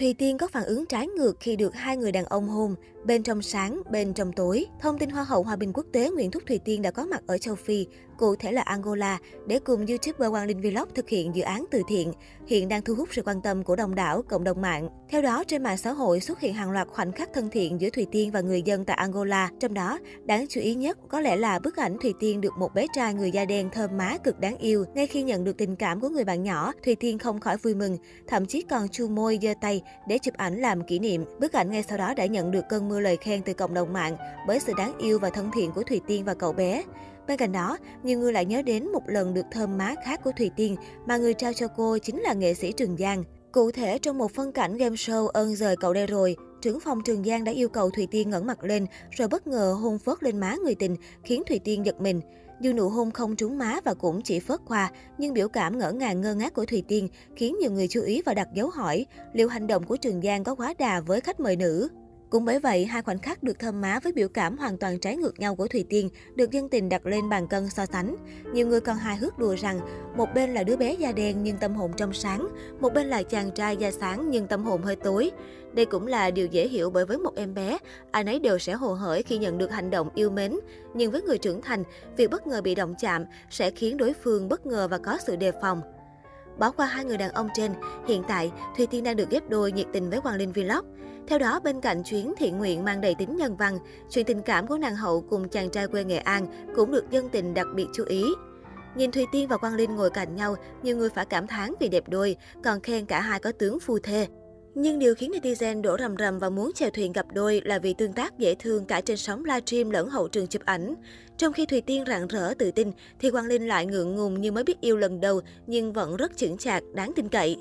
Thùy Tiên có phản ứng trái ngược khi được hai người đàn ông hôn, bên trong sáng, bên trong tối. Thông tin Hoa hậu Hòa bình quốc tế Nguyễn Thúc Thùy Tiên đã có mặt ở châu Phi, cụ thể là Angola, để cùng YouTuber Quang Linh Vlog thực hiện dự án từ thiện, hiện đang thu hút sự quan tâm của đông đảo cộng đồng mạng. Theo đó, trên mạng xã hội xuất hiện hàng loạt khoảnh khắc thân thiện giữa Thùy Tiên và người dân tại Angola. Trong đó, đáng chú ý nhất có lẽ là bức ảnh Thùy Tiên được một bé trai người da đen thơm má cực đáng yêu. Ngay khi nhận được tình cảm của người bạn nhỏ, Thùy Tiên không khỏi vui mừng, thậm chí còn chu môi giơ tay để chụp ảnh làm kỷ niệm. Bức ảnh ngay sau đó đã nhận được cơn mưa lời khen từ cộng đồng mạng bởi sự đáng yêu và thân thiện của Thùy Tiên và cậu bé. Bên cạnh đó, nhiều người lại nhớ đến một lần được thơm má khác của Thùy Tiên mà người trao cho cô chính là nghệ sĩ Trường Giang. Cụ thể, trong một phân cảnh game show ơn rời cậu đây rồi, trưởng phòng Trường Giang đã yêu cầu Thùy Tiên ngẩng mặt lên, rồi bất ngờ hôn phớt lên má người tình, khiến Thùy Tiên giật mình. Dù nụ hôn không trúng má và cũng chỉ phớt qua, nhưng biểu cảm ngỡ ngàng ngơ ngác của Thùy Tiên khiến nhiều người chú ý và đặt dấu hỏi liệu hành động của Trường Giang có quá đà với khách mời nữ. Cũng bởi vậy, hai khoảnh khắc được thơm má với biểu cảm hoàn toàn trái ngược nhau của Thùy Tiên được dân tình đặt lên bàn cân so sánh. Nhiều người còn hài hước đùa rằng một bên là đứa bé da đen nhưng tâm hồn trong sáng, một bên là chàng trai da sáng nhưng tâm hồn hơi tối. Đây cũng là điều dễ hiểu bởi với một em bé, ai nấy đều sẽ hồ hởi khi nhận được hành động yêu mến. Nhưng với người trưởng thành, việc bất ngờ bị động chạm sẽ khiến đối phương bất ngờ và có sự đề phòng. Bỏ qua hai người đàn ông trên, hiện tại Thùy Tiên đang được ghép đôi nhiệt tình với Hoàng Linh Vlog. Theo đó, bên cạnh chuyến thiện nguyện mang đầy tính nhân văn, chuyện tình cảm của nàng hậu cùng chàng trai quê Nghệ An cũng được dân tình đặc biệt chú ý. Nhìn Thùy Tiên và Quang Linh ngồi cạnh nhau, nhiều người phải cảm thán vì đẹp đôi, còn khen cả hai có tướng phu thê. Nhưng điều khiến netizen đổ rầm rầm và muốn chèo thuyền gặp đôi là vì tương tác dễ thương cả trên sóng livestream lẫn hậu trường chụp ảnh. Trong khi Thùy Tiên rạng rỡ tự tin, thì Quang Linh lại ngượng ngùng như mới biết yêu lần đầu nhưng vẫn rất chững chạc, đáng tin cậy.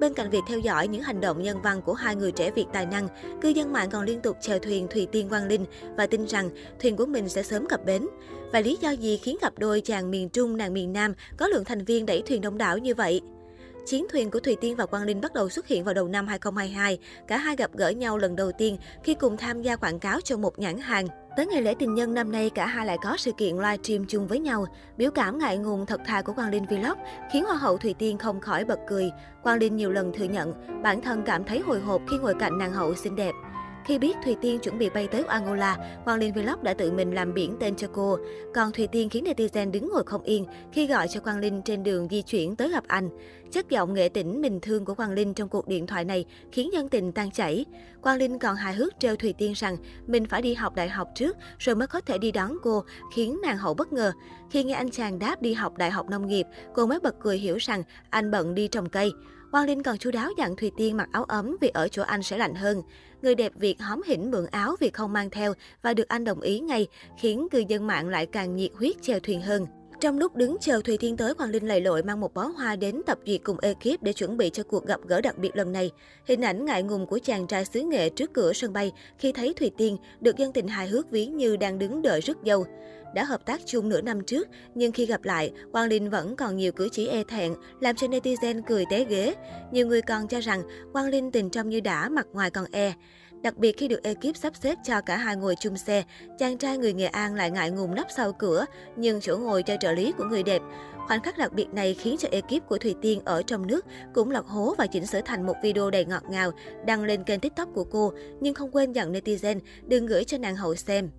Bên cạnh việc theo dõi những hành động nhân văn của hai người trẻ Việt tài năng, cư dân mạng còn liên tục chèo thuyền Thùy Tiên Quang Linh và tin rằng thuyền của mình sẽ sớm cập bến. Và lý do gì khiến cặp đôi chàng miền Trung nàng miền Nam có lượng thành viên đẩy thuyền đông đảo như vậy? Chiến thuyền của Thùy Tiên và Quang Linh bắt đầu xuất hiện vào đầu năm 2022. Cả hai gặp gỡ nhau lần đầu tiên khi cùng tham gia quảng cáo cho một nhãn hàng. Tới ngày lễ tình nhân năm nay, cả hai lại có sự kiện livestream chung với nhau. Biểu cảm ngại ngùng thật thà của Quang Linh Vlog khiến Hoa hậu Thùy Tiên không khỏi bật cười. Quang Linh nhiều lần thừa nhận bản thân cảm thấy hồi hộp khi ngồi cạnh nàng hậu xinh đẹp. Khi biết Thùy Tiên chuẩn bị bay tới Angola, Hoàng Linh Vlog đã tự mình làm biển tên cho cô. Còn Thùy Tiên khiến netizen đứng ngồi không yên khi gọi cho Quang Linh trên đường di chuyển tới gặp anh. Chất giọng nghệ tĩnh bình thương của Quang Linh trong cuộc điện thoại này khiến dân tình tan chảy. Quang Linh còn hài hước trêu Thùy Tiên rằng mình phải đi học đại học trước rồi mới có thể đi đón cô, khiến nàng hậu bất ngờ. Khi nghe anh chàng đáp đi học đại học nông nghiệp, cô mới bật cười hiểu rằng anh bận đi trồng cây. Quang Linh còn chú đáo dặn Thùy Tiên mặc áo ấm vì ở chỗ anh sẽ lạnh hơn. Người đẹp Việt hóm hỉnh mượn áo vì không mang theo và được anh đồng ý ngay, khiến cư dân mạng lại càng nhiệt huyết chèo thuyền hơn. Trong lúc đứng chờ Thùy thiên tới, Hoàng Linh lầy lội mang một bó hoa đến tập duyệt cùng ekip để chuẩn bị cho cuộc gặp gỡ đặc biệt lần này. Hình ảnh ngại ngùng của chàng trai xứ nghệ trước cửa sân bay khi thấy Thùy Tiên được dân tình hài hước ví như đang đứng đợi rước dâu. Đã hợp tác chung nửa năm trước, nhưng khi gặp lại, Quang Linh vẫn còn nhiều cử chỉ e thẹn, làm cho netizen cười té ghế. Nhiều người còn cho rằng Quang Linh tình trong như đã, mặt ngoài còn e. Đặc biệt khi được ekip sắp xếp cho cả hai ngồi chung xe, chàng trai người Nghệ An lại ngại ngùng nấp sau cửa, nhưng chỗ ngồi cho trợ lý của người đẹp. Khoảnh khắc đặc biệt này khiến cho ekip của Thùy Tiên ở trong nước cũng lọt hố và chỉnh sửa thành một video đầy ngọt ngào, đăng lên kênh TikTok của cô, nhưng không quên dặn netizen đừng gửi cho nàng hậu xem.